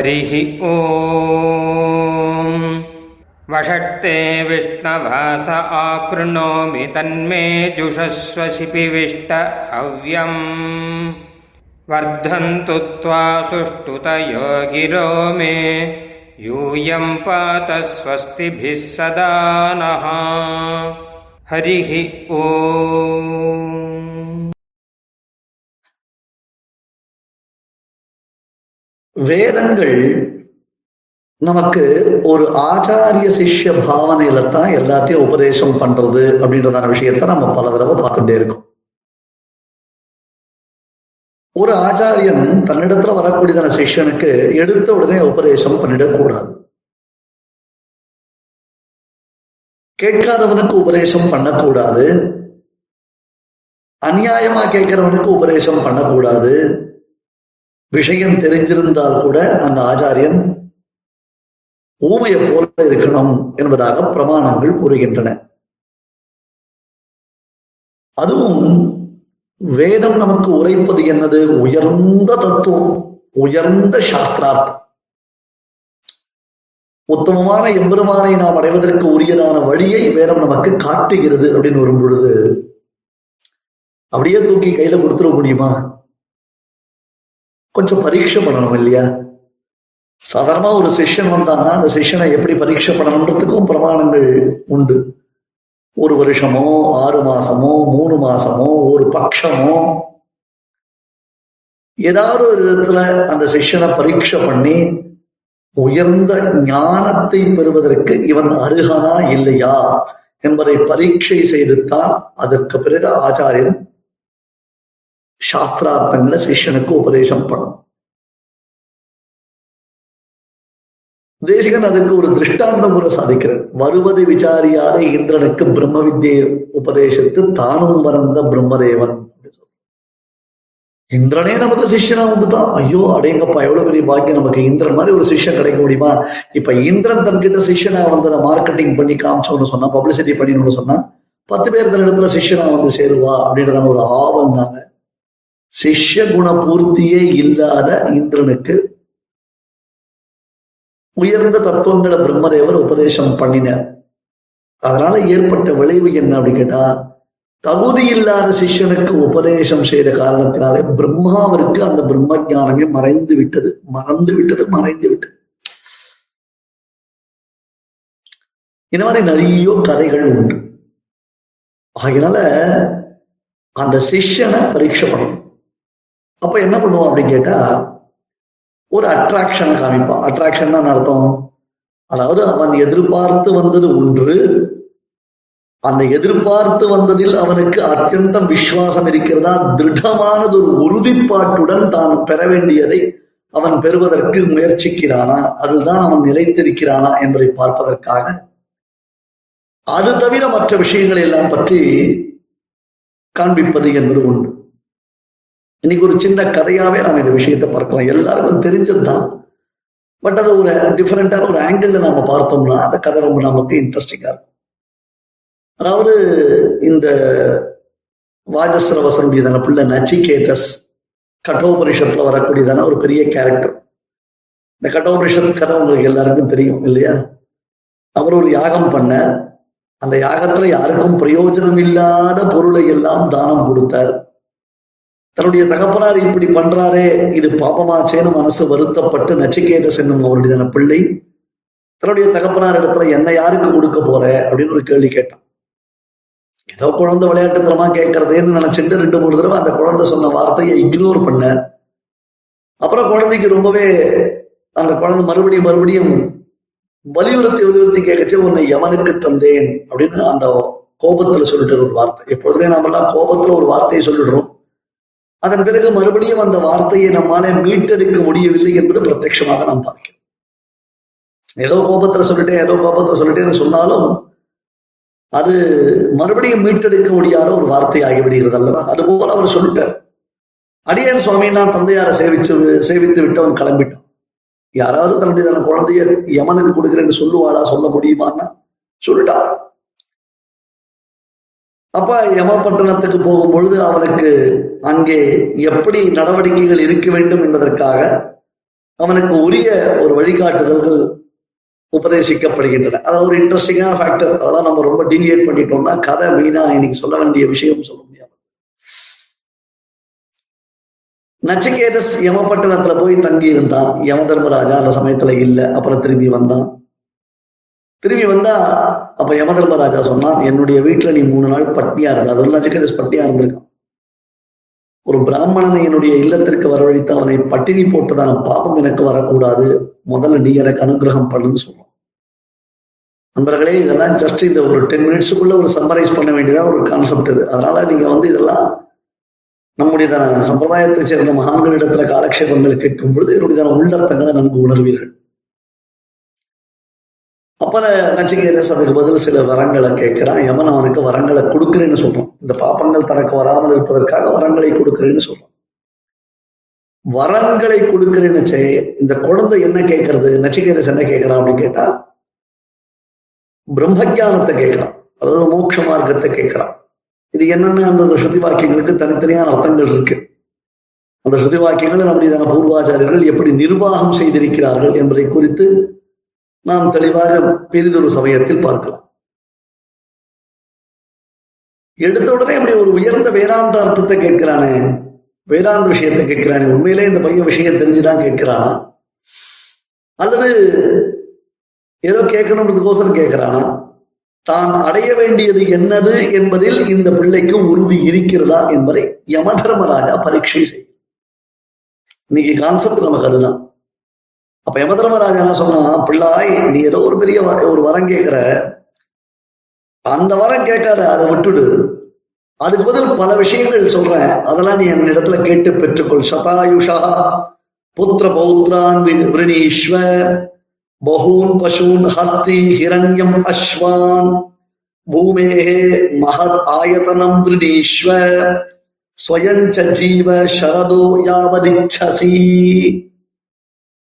हरिः ॐ वषट्ते विष्णवास आकृणोमि तन्मे जुषस्व शिपिविष्ट हव्यम्। वर्धन्तु त्वा सुष्ठुतयो गिरो मे। यूयं पात स्वस्तिभिः सदा नः। हरिः ॐ வேதங்கள் நமக்கு ஒரு ஆச்சாரிய சிஷ்ய பாவனையில தான் எல்லாத்தையும் உபதேசம் பண்றது அப்படின்றதான விஷயத்த நம்ம பல தடவை பார்த்துட்டே இருக்கோம். ஒரு ஆச்சாரியன் தன்னிடத்துல வரக்கூடியதான சிஷ்யனுக்கு எடுத்த உடனே உபதேசம் பண்ணிடக்கூடாது கேட்காதவனுக்கு உபதேசம் பண்ணக்கூடாது. அநியாயமா கேட்கிறவனுக்கு உபதேசம் பண்ணக்கூடாது. விஷயம் தெரிந்திருந்தால் கூட அந்த ஆச்சாரியன் ஊமையை போல இருக்கணும் என்பதாக பிரமாணங்கள் கூறுகின்றன. அதுவும் வேதம் நமக்கு உரைப்பது என்னது? உயர்ந்த தத்துவம் உயர்ந்த சாஸ்திரார்த்தம். உத்தமமான எம்பெருமானை நாம் அடைவதற்கு உரியதான வழியை வேதம் நமக்கு காட்டுகிறது அப்படின்னு வரும் பொழுது அப்படியே தூக்கி கையில கொடுத்துட முடியுமா? கொஞ்சம் பரீட்சை பண்ணணும் இல்லையா? சாதாரணமா ஒரு செஷன் வந்தாங்கன்னா அந்த செஷனை எப்படி பரீட்சை பண்ணணுன்றதுக்கும் பிரமாணங்கள் உண்டு. ஒரு வருஷமோ ஆறு மாசமோ மூணு மாசமோ ஒரு பட்சமோ. ஏதாவது ஒரு விதத்துல அந்த செஷனை பரீட்சை பண்ணி உயர்ந்த ஞானத்தை பெறுவதற்கு இவன் அருகனா இல்லையா? என்பதை பரீட்சை செய்துத்தான் அதற்கு பிறகு ஆச்சாரியன் சாஸ்திரார்த்தங்களை சிஷ்யனுக்கு உபதேசம் பண்ணும் தேசிகன் அதுக்கு ஒரு திருஷ்டாந்தம் கூட சாதிக்கிறார் வருவது விசாரியாரே இந்திரனுக்கு பிரம்ம வித்தியை உபதேசித்து தானும் மறந்த பிரம்மதேவன் இந்திரனே நமக்கு சிஷ்யனா வந்துட்டான் ஐயோ அடேங்கப்பா எவ்வளவு பெரிய பாக்கியம் நமக்கு இந்திரன் மாதிரி ஒரு சிஷ்யன் கிடைக்க முடியுமா இப்ப இந்திரன் தன்கிட்ட சிஷ்யனா வந்து மார்க்கெட்டிங் பண்ணி காமிச்சோன்னு சொன்னா பப்ளிசிட்டி பண்ணிடணும்னு சொன்னா பத்து பேர் தன் இடத்துல சிஷ்யனா வந்து சேருவா அப்படின்றதான ஒரு ஆவல்னால சிஷ்ய குண பூர்த்தியே இல்லாத இந்திரனுக்கு உயர்ந்த தத்துவங்களை பிரம்மதேவர் உபதேசம் பண்ணினார். அதனால ஏற்பட்ட விளைவு என்ன அப்படின்னு கேட்டா தகுதி இல்லாத சிஷ்யனுக்கு உபதேசம் செய்த காரணத்தினாலே பிரம்மாவிற்கு அந்த பிரம்ம ஜானமே மறைந்து விட்டது மறந்து விட்டது மறைந்து விட்டது. இந்த மாதிரி நிறைய கதைகள் உண்டு. ஆகினால அந்த சிஷ்யனை பரீட்சை பண்ணணும். அப்ப என்ன பண்ணுவோம் அப்படின்னு கேட்டா ஒரு அட்ராக்ஷனை காமிப்பான். அட்ராக்ஷன் அர்த்தம்? அதாவது அவன் எதிர்பார்த்து வந்தது ஒன்று அந்த எதிர்பார்த்து வந்ததில் அவனுக்கு அத்தியந்தம் விசுவாசம் இருக்கிறதா? திருடமானது ஒரு உறுதிப்பாட்டுடன் தான் பெற வேண்டியதை அவன் பெறுவதற்கு முயற்சிக்கிறானா? அதுதான் அவன் நிலைத்திருக்கிறானா என்பதை பார்ப்பதற்காக. அது தவிர மற்ற விஷயங்களை எல்லாம் பற்றி காண்பிப்பது என்பது உண்டு. இன்னைக்கு ஒரு சின்ன கதையாவே நாம் இந்த விஷயத்தை பார்க்கலாம். எல்லாருக்கும் தெரிஞ்சதுதான். பட் அதை ஒரு டிஃப்ரெண்டான ஒரு ஆங்கிள் நாம பார்த்தோம்னா அந்த கதை ரொம்ப நமக்கு இன்ட்ரெஸ்டிங்கா இருக்கும். அதாவது இந்த வாஜஸ்ரவசனுடையதான பிள்ளை நச்சிகேட்டஸ் கட்டோபரிஷத்துல வரக்கூடியதான ஒரு பெரிய கேரக்டர் இந்த கட்டோபரிஷத் கதை உங்களுக்கு எல்லாருக்கும் தெரியும் இல்லையா? அவர் ஒரு யாகம் பண்ண அந்த யாகத்துல யாருக்கும் பிரயோஜனம் இல்லாத பொருளை எல்லாம் தானம் கொடுத்தார். தன்னுடைய தகப்பனார் இப்படி பண்றாரே இது பாப்பமாச்சேன்னு மனசு வருத்தப்பட்டு நச்சிகேட்டஸ் என்னும் அவருடைய பிள்ளை தன்னுடைய தகப்பனார் இடத்துல என்ன யாருக்கு கொடுக்க போற அப்படின்னு ஒரு கேள்வி கேட்டான். ஏதோ குழந்தை விளையாட்டுத்தனமா கேட்கறதேன்னு நினைச்சிட்டு ரெண்டு மூணு தடவை அந்த குழந்தை சொன்ன வார்த்தையை இக்னோர் பண்ண அப்புறம் குழந்தைக்கு ரொம்பவே அந்த குழந்தை மறுபடியும் மறுபடியும் வலியுறுத்தி வலியுறுத்தி கேட்கச்சே உன்னை யமனுக்கு தந்தேன் அப்படின்னு அந்த கோபத்துல சொல்லிட்டு ஒரு வார்த்தை. எப்பொழுதுமே நாமெல்லாம் கோபத்துல ஒரு வார்த்தையை சொல்லிடுறோம். அதன் பிறகு மறுபடியும் அந்த வார்த்தையை நம்மால மீட்டெடுக்க முடியவில்லை என்பது பிரத்யட்சமாக நாம் பார்க்கிறோம். ஏதோ கோபத்துல சொல்லிட்டேன் ஏதோ கோபத்துல சொல்லிட்டேன்னு சொன்னாலும் அது மறுபடியும் மீட்டெடுக்க முடியாத ஒரு வார்த்தை ஆகிவிடுகிறது அல்லவா? அது போல அவர் சொல்லிட்டார். அடியன் சுவாமி நான் தந்தையாரை சேவிச்சு சேவித்து விட்டு அவன் கிளம்பிட்டான். யாராவது தன்னுடைய தன் குழந்தைய யமனுக்கு கொடுக்குறேன்னு சொல்லுவாளா சொல்ல முடியுமான்னா? சொல்லிட்டான். அப்ப யமபட்டணத்துக்கு போகும் பொழுது அவனுக்கு அங்கே எப்படி நடவடிக்கைகள் இருக்க வேண்டும் என்பதற்காக அவனுக்கு உரிய ஒரு வழிகாட்டுதல்கள் உபதேசிக்கப்படுகின்றன. அதாவது ஒரு இன்ட்ரெஸ்டிங்கான ஃபேக்டர் அதெல்லாம் நம்ம ரொம்ப டீலியேட் பண்ணிட்டோம்னா கதை மெயினா இன்னைக்கு சொல்ல வேண்டிய விஷயம் சொல்ல முடியாது. நச்சிகேதஸ் யமபட்டணத்துல போய் தங்கி இருந்தான் யம தர்மராஜா அந்த சமயத்துல இல்லை. அப்புறம் திரும்பி வந்தான். திரும்பி வந்தா அப்ப யமதர்மராஜா சொன்னான் என்னுடைய வீட்டுல நீ மூணு நாள் பட்னியா இருந்த அது நச்சிகேதஸ் பட்னியா இருந்திருக்கான். ஒரு பிராமணனை என்னுடைய இல்லத்திற்கு வரவழைத்து அவனை பட்டினி போட்டுதான பாபம் எனக்கு வரக்கூடாது. முதல்ல நீ எனக்கு அனுகிரகம் பண்ணுன்னு சொல்லுவான் நண்பர்களே இதெல்லாம் ஜஸ்ட் இந்த ஒரு டென் மினிட்ஸுக்குள்ள ஒரு சம்மரைஸ் பண்ண வேண்டியதான் ஒரு கான்செப்ட் இது. அதனால நீங்க வந்து இதெல்லாம் நம்முடைய சம்பிரதாயத்தை சேர்ந்த மகான்களிடத்துல காலக்ஷேபங்கள் கேட்கும் பொழுது என்னுடைய உள்ளர்த்தங்களை நன்கு உணர்வீர்கள். அப்புறம் நச்சிகேரஸ் அதுக்கு பதில் சில வரங்களை கேட்கிறான். யமன் அவனுக்கு வரங்களை கொடுக்குறேன்னு சொல்றான். இந்த பாப்பங்கள் தனக்கு வராமல் இருப்பதற்காக வரங்களை கொடுக்குறேன்னு சொல்றான். வரங்களை கொடுக்குறேன்னு இந்த குழந்தை என்ன கேட்கறது? நச்சிகேரஸ் என்ன கேட்கிறான் அப்படின்னு கேட்டா பிரம்மஜானத்தை கேட்கிறான். அதாவது மோட்ச மார்க்கத்தை கேட்கிறான். இது என்னென்ன அந்த ஸ்ருதி வாக்கியங்களுக்கு தனித்தனியான அர்த்தங்கள் இருக்கு. அந்த ஸ்ருதி வாக்கியங்களை நம்முடைய பூர்வாச்சாரியர்கள் எப்படி நிர்வாகம் செய்திருக்கிறார்கள் என்பதை குறித்து நாம் தெளிவாக பெரிதொரு சமயத்தில் பார்க்கலாம். எடுத்த உடனே அப்படி ஒரு உயர்ந்த வேதாந்த அர்த்தத்தை கேட்கிறானே. வேதாந்த விஷயத்தை கேட்கிறானே. உண்மையிலே இந்த பையன் விஷயம் தெரிஞ்சுதான் கேட்கிறானா? அல்லது ஏதோ கேட்கணும்ன்றதுக்கோசரம் கேட்கிறானா? தான் அடைய வேண்டியது என்னது என்பதில் இந்த பிள்ளைக்கு உறுதி இருக்கிறதா என்பதை யமதர்மராஜா பரீட்சை செய்யும் இன்னைக்கு கான்செப்ட் நமக்கு அதுதான் அப்ப யமதர்மராஜா என்ன சொன்னா பிள்ளாய் நீ ஏதோ ஒரு பெரிய ஒரு வரம் கேட்கிற அந்த வரம் கேட்காத அதை விட்டுடு. அதுக்கு பதில் பல விஷயங்கள் சொல்றேன். அதெல்லாம் நீ என் இடத்துல கேட்டு பெற்றுக்கொள். சதாயுஷா புத்திர பௌத்ரான் விரணீஸ்வ பகூன் பசூன் ஹஸ்தி ஹிரண்யம் அஸ்வான் பூமேகே மகத் ஆயதனம் விரணீஸ்வ ஸ்வயஞ்ச ஜீவ சரதோ யாவதிச்சசி.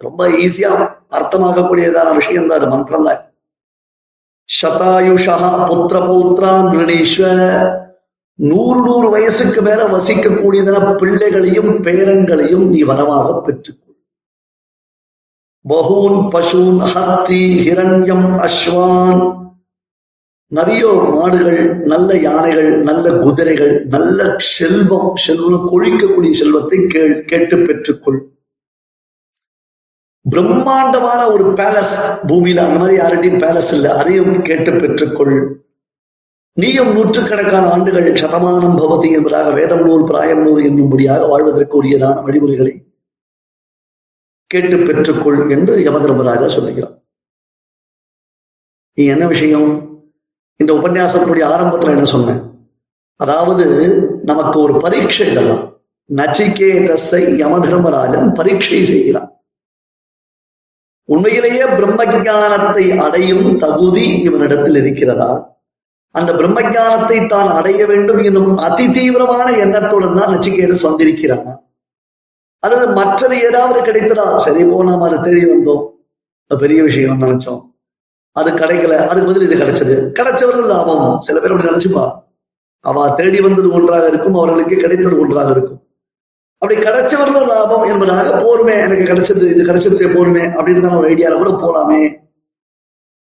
ரொம்ப ஈஸியா அர்த்தமாகக்கூடியதான விஷயம் தான் அது மந்திரம் தான் சதாயுஷா புத்திர பௌத்ரான் கிரணீஸ்வ நூறு நூறு வயசுக்கு மேல வசிக்கக்கூடியதான பிள்ளைகளையும் பேரன்களையும் நீ வரமாக பெற்றுக்கொள். பகூன் பசூன் ஹஸ்தி ஹிரண்யம் அஸ்வான். நிறைய மாடுகள் நல்ல யானைகள் நல்ல குதிரைகள் நல்ல செல்வம் செல்வம் கொழிக்கக்கூடிய செல்வத்தை கேள் கேட்டு பெற்றுக்கொள். பிரம்மாண்டமான ஒரு பேலஸ் பூமியில அந்த மாதிரி யார்கிட்டையும் பேலஸ் இல்லை. அதையும் கேட்டு பெற்றுக்கொள். நீயும் நூற்றுக்கணக்கான ஆண்டுகள் சதமானம் பவதி என்பதாக வேதம் நூல் பிராயம் நூல் என்னும்படியாக வாழ்வதற்கு உரியதான வழிமுறைகளை கேட்டு பெற்றுக்கொள் என்று யமதர்மராஜா சொல்லுகிறார். நீ என்ன விஷயம்? இந்த உபன்யாசத்தினுடைய ஆரம்பத்துல என்ன சொன்னேன் அதாவது நமக்கு ஒரு பரீட்சை இதெல்லாம். நச்சிகேதஸை யமதர்மராஜன் பரீட்சை செய்கிறான். உண்மையிலேயே பிரம்மஜானத்தை அடையும் தகுதி இவனிடத்தில் இருக்கிறதா? அந்த பிரம்மஜானத்தை தான் அடைய வேண்டும் என்னும் அதி தீவிரமான எண்ணத்துடன் தான் நச்சிகேதஸ் வந்திருக்கிறானா? அல்லது மற்றது ஏதாவது கிடைத்ததா? சரி போ நாம அதை தேடி வந்தோம். பெரிய விஷயம் நினைச்சோம். அது கிடைக்கல. அதுக்கு பதில் இது கிடைச்சது. கிடைச்சவர்கள் லாபம். சில பேர் அப்படி நினைச்சுப்பா. அவ தேடி வந்தது ஒன்றாக இருக்கும் அவர்களுக்கு கிடைத்தது ஒன்றாக இருக்கும். அப்படி கிடைச்சவர்கள் லாபம் என்பதாக போருமே எனக்கு கிடைச்சது இது கிடைச்சதே போருமே அப்படின்னு தான் ஒரு ஐடியால கூட போலாமே.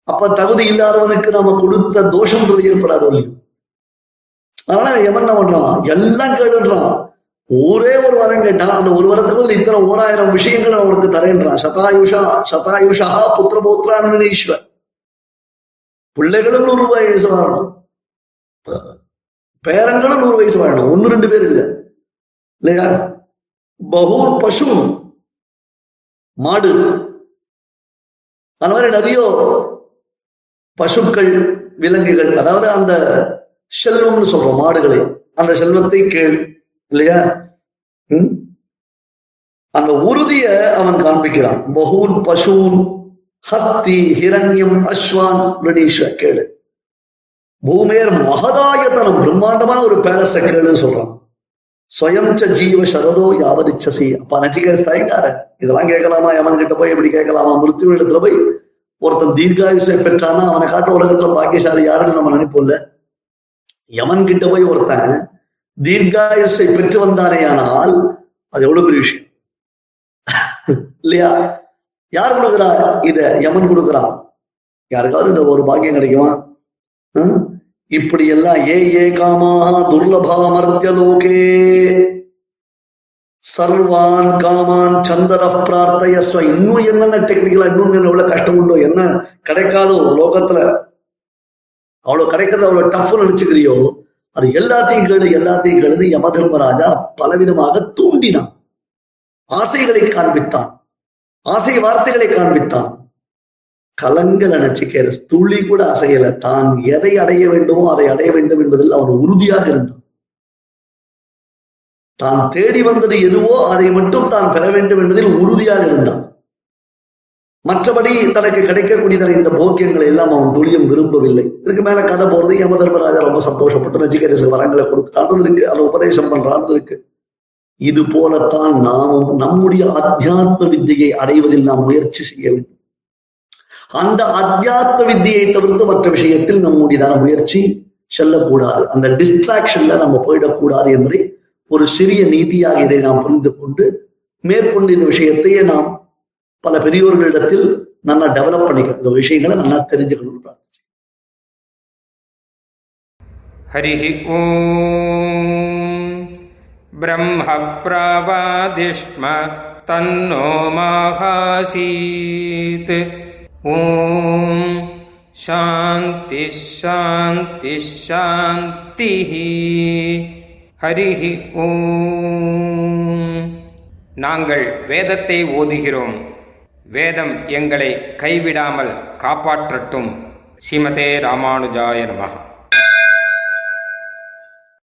அப்ப தகுதி இல்லாதவனுக்கு நாம கொடுத்த தோஷம்ன்றது ஏற்படாது அதனால எவன் என்ன பண்றான்? எல்லாம் கேளுன்றான். ஒரே ஒரு வரம் கேட்டான் அந்த ஒரு வரத்துக்கு இத்தனை ஓராயிரம் விஷயங்கள் அவனுக்கு தரேன்றான். சதாயுஷா சதாயுஷா புத்திர பௌத்ரான ஈஸ்வர் பிள்ளைகளும் நூறு வயசு வாழணும். பேரங்களும் நூறு வயசு வாழணும். ஒன்னு ரெண்டு பேர் இல்லை. இல்லையா? பகூர் பசு மாடு அந்த மாதிரி நிறைய பசுக்கள் விலங்குகள் அதாவது அந்த செல்வம்னு சொல்றோம் மாடுகளை. அந்த செல்வத்தை கேள் இல்லையா? அந்த உறுதிய அவன் காண்பிக்கிறான். பகூன் பசூன் ஹஸ்தி ஹிரண்யம் அஸ்வான் ரணீஸ்வ கேளு. பூமேர் மகதாயத்தனம் பிரம்மாண்டமான ஒரு பேலஸ கேளுன்னு சொல்றான். ஸ்வயம் ஜீவ சரதோ யாவதிச்சசி அப்ப நச்சிகேஸ் தாய்க்கார இதெல்லாம் கேட்கலாமா யமன் கிட்ட போய் எப்படி கேட்கலாமா மிருத்யு இடத்துல போய் ஒருத்தன் தீர்காயுசை பெற்றானா அவனை காட்டு உலகத்துல பாக்கியசாலி யாருன்னு நம்ம நினைப்போம்ல யமன் கிட்ட போய் ஒருத்தன் தீர்காயுசை பெற்று வந்தானே ஆனால் அது எவ்வளவு பெரிய விஷயம் இல்லையா யார் கொடுக்குறா இத யமன் கொடுக்குறா யாருக்காவது இந்த ஒரு பாக்கியம் கிடைக்குமா இப்படியெல்லாம் இப்படி எல்லாம் ஏ ஏ காமாக துர்லபா லோகே சர்வான் காமான் சந்தர பிரார்த்தயஸ்வ இன்னும் என்னென்ன டெக்னிக்கலா இன்னும் என்ன எவ்வளவு கஷ்டம் உண்டோ என்ன கிடைக்காதோ லோகத்துல. அவ்வளவு கிடைக்கிறது அவ்வளவு டஃப் நினைச்சுக்கிறியோ அது எல்லாத்தையும் கேளு எல்லாத்தையும் கேளு யம தர்மராஜா பலவிதமாக தூண்டினான். ஆசைகளை காண்பித்தான். ஆசை வார்த்தைகளை காண்பித்தான். கலங்கல நச்சிக்கேர துளி கூட அசையல. தான் எதை அடைய வேண்டுமோ அதை அடைய வேண்டும் என்பதில் அவன் உறுதியாக இருந்தான். தான் தேடி வந்தது எதுவோ அதை மட்டும் தான் பெற வேண்டும் என்பதில் உறுதியாக இருந்தான். மற்றபடி தனக்கு கிடைக்கக்கூடியதான இந்த போக்கியங்களை எல்லாம் அவன் துளியும் விரும்பவில்லை. இதுக்கு மேல கதை போறது யம தர்மராஜா ரொம்ப சந்தோஷப்பட்டு நச்சிகேரசு வரங்களை கொடுக்கிறான்னு இருக்கு அதை உபதேசம் பண்றான்னு இருக்கு. இது போலத்தான் நாமும் நம்முடைய அத்தியாத்ம வித்தியை அடைவதில் நாம் முயற்சி செய்ய வேண்டும். அந்த அத்தியாத்ம வித்தியை தவிர்த்து மற்ற விஷயத்தில் நம்முடையதான முயற்சி செல்லக்கூடாது அந்த டிஸ்ட்ராக்ஷன்ல நம்ம போயிடக்கூடாது என்பதை ஒரு சிறிய நீதியாக இதை நாம் புரிந்து கொண்டு மேற்கொண்டு இந்த விஷயத்தையே நாம் பல பெரியோர்களிடத்தில் நல்லா டெவலப் பண்ணிக்கணும் இந்த விஷயங்களை நல்லா தெரிஞ்சுக்கணும் हरिः ॐ ब्रह्मप्रावादिष्म तन्नो माहासीत् ஓம் சாந்தி ஷாந்தி சாந்தி ஹரிஹி ஓம் நாங்கள் வேதத்தை ஓதுகிறோம். வேதம் எங்களை கைவிடாமல் காப்பாற்றட்டும். ஸ்ரீமதே ராமானுஜாய நமகா